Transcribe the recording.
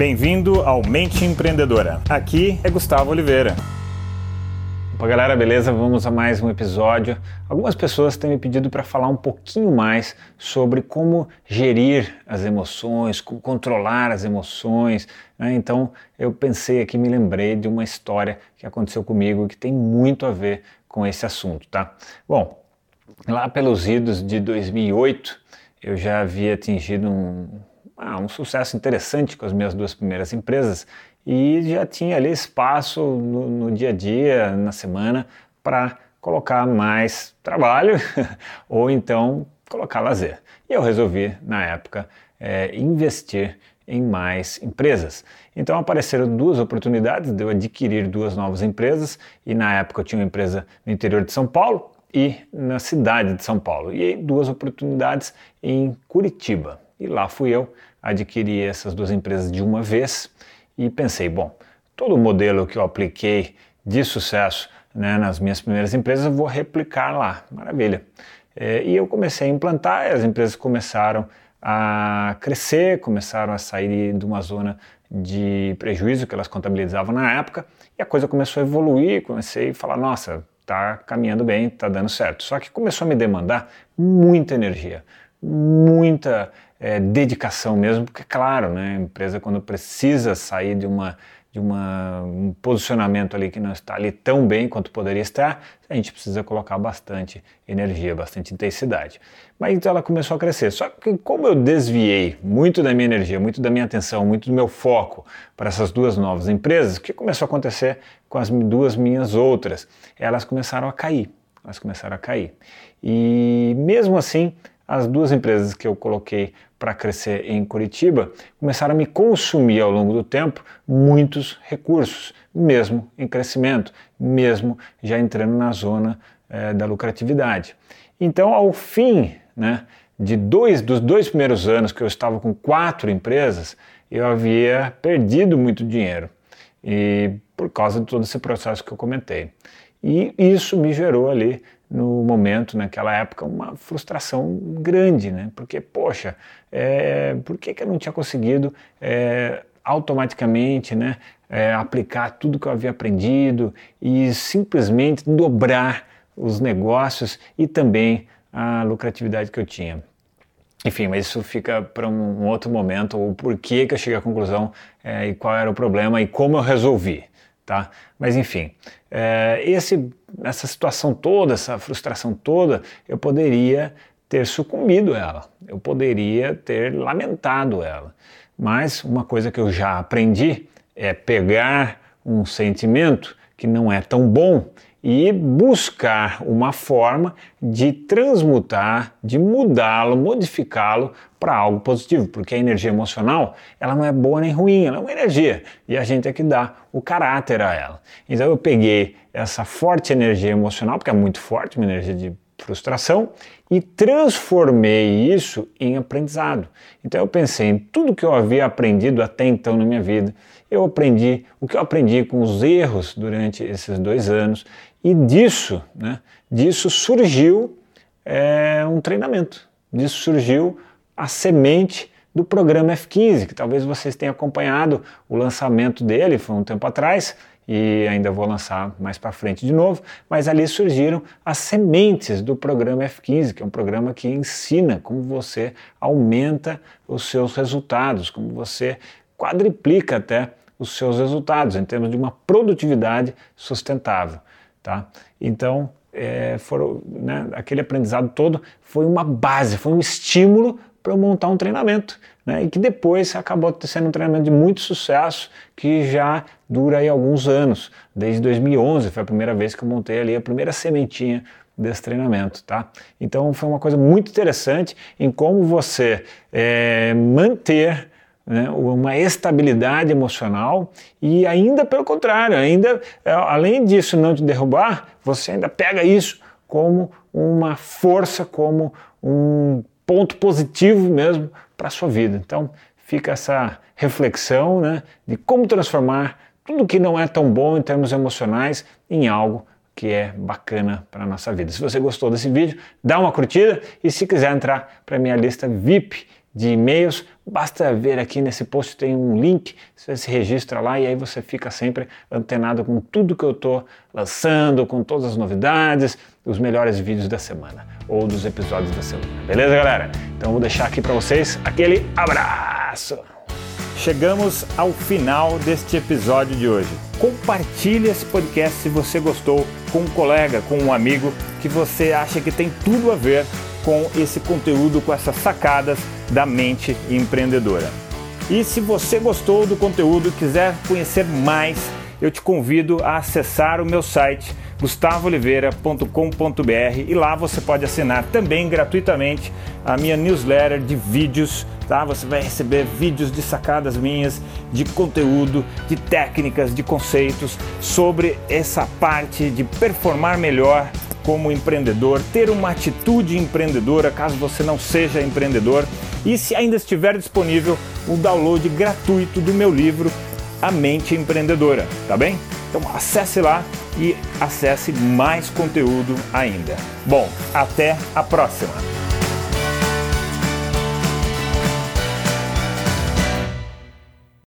Bem-vindo ao Mente Empreendedora. Aqui é Gustavo Oliveira. Opa, galera, beleza? Vamos a mais um episódio. Algumas pessoas têm me pedido para falar um pouquinho mais sobre como gerir as emoções, como controlar as emoções. Né? Então, eu pensei aqui, me lembrei de uma história que aconteceu comigo que tem muito a ver com esse assunto, tá? Bom, lá pelos idos de 2008, eu já havia atingido um, ah, um sucesso interessante com as minhas duas primeiras empresas e já tinha ali espaço no, no dia a dia, na semana, para colocar mais trabalho ou então colocar lazer. E eu resolvi, na época, é, investir em mais empresas. Então apareceram duas oportunidades de eu adquirir duas novas empresas e na época eu tinha uma empresa no interior de São Paulo e na cidade de São Paulo e duas oportunidades em Curitiba. E lá fui eu adquiri essas duas empresas de uma vez e pensei, bom, todo o modelo que eu apliquei de sucesso né, nas minhas primeiras empresas eu vou replicar lá, maravilha. É, e eu comecei a implantar, as empresas começaram a crescer, começaram a sair de uma zona de prejuízo que elas contabilizavam na época e a coisa começou a evoluir, comecei a falar, nossa, tá caminhando bem, tá dando certo. Só que começou a me demandar muita energia, muita é, dedicação mesmo, porque claro, né, a empresa quando precisa sair de uma de uma, um posicionamento ali que não está ali tão bem quanto poderia estar, a gente precisa colocar bastante energia, bastante intensidade. Mas então ela começou a crescer. Só que como eu desviei muito da minha energia, muito da minha atenção, muito do meu foco para essas duas novas empresas, o que começou a acontecer com as duas minhas outras? Elas começaram a cair. Elas começaram a cair. E mesmo assim, as duas empresas que eu coloquei para crescer em Curitiba começaram a me consumir ao longo do tempo muitos recursos, mesmo em crescimento, mesmo já entrando na zona é, da lucratividade. Então, ao fim né, de dois dos dois primeiros anos que eu estava com quatro empresas, eu havia perdido muito dinheiro e por causa de todo esse processo que eu comentei. E isso me gerou ali no momento, naquela época, uma frustração grande, né? Porque, poxa, é, por que, que eu não tinha conseguido é, automaticamente né, é, aplicar tudo que eu havia aprendido e simplesmente dobrar os negócios e também a lucratividade que eu tinha? Enfim, mas isso fica para um, outro momento, o porquê que eu cheguei à conclusão é, e qual era o problema e como eu resolvi tá? Mas enfim, é, esse, essa situação toda, essa frustração toda, eu poderia ter sucumbido ela, eu poderia ter lamentado ela. Mas uma coisa que eu já aprendi é pegar um sentimento que não é tão bom e buscar uma forma de transmutar, de mudá-lo, modificá-lo para algo positivo, porque a energia emocional, ela não é boa nem ruim, ela é uma energia e a gente é que dá o caráter a ela. Então eu peguei essa forte energia emocional, porque é muito forte, uma energia de frustração, e transformei isso em aprendizado. Então eu pensei em tudo que eu havia aprendido até então na minha vida. Eu aprendi o que eu aprendi com os erros durante esses dois anos, e disso, né, disso surgiu é, um treinamento, disso surgiu a semente do programa F15, que talvez vocês tenham acompanhado o lançamento dele, foi um tempo atrás, e ainda vou lançar mais para frente de novo, mas ali surgiram as sementes do programa F15, que é um programa que ensina como você aumenta os seus resultados, como você quadriplica até os seus resultados em termos de uma produtividade sustentável. Tá? Então, é, foram, né, aquele aprendizado todo foi uma base, foi um estímulo para eu montar um treinamento. Né, e que depois acabou sendo um treinamento de muito sucesso, que já dura aí alguns anos. Desde 2011 foi a primeira vez que eu montei ali a primeira sementinha desse treinamento, tá? Então foi uma coisa muito interessante em como você é, manter né, uma estabilidade emocional e ainda pelo contrário, ainda é, além disso não te derrubar, você ainda pega isso como uma força, como um ponto positivo mesmo para a sua vida. Então fica essa reflexão né, de como transformar tudo que não é tão bom em termos emocionais em algo que é bacana para a nossa vida. Se você gostou desse vídeo, dá uma curtida e se quiser entrar para minha lista VIP de e-mails, basta ver aqui nesse post tem um link, você se registra lá e aí você fica sempre antenado com tudo que eu estou lançando, com todas as novidades, os melhores vídeos da semana ou dos episódios da semana. Beleza, galera? Então vou deixar aqui para vocês aquele abraço. Chegamos ao final deste episódio de hoje. Compartilhe esse podcast se você gostou com um colega, com um amigo que você acha que tem tudo a ver com esse conteúdo, com essas sacadas da mente empreendedora. E se você gostou do conteúdo e quiser conhecer mais, eu te convido a acessar o meu site gustavooliveira.com.br e lá você pode assinar também gratuitamente a minha newsletter de vídeos, tá? Você vai receber vídeos de sacadas minhas, de conteúdo, de técnicas, de conceitos sobre essa parte de performar melhor como empreendedor, ter uma atitude empreendedora caso você não seja empreendedor e se ainda estiver disponível o download gratuito do meu livro A Mente Empreendedora, tá bem? Então acesse lá e acesse mais conteúdo ainda. Bom, até a próxima!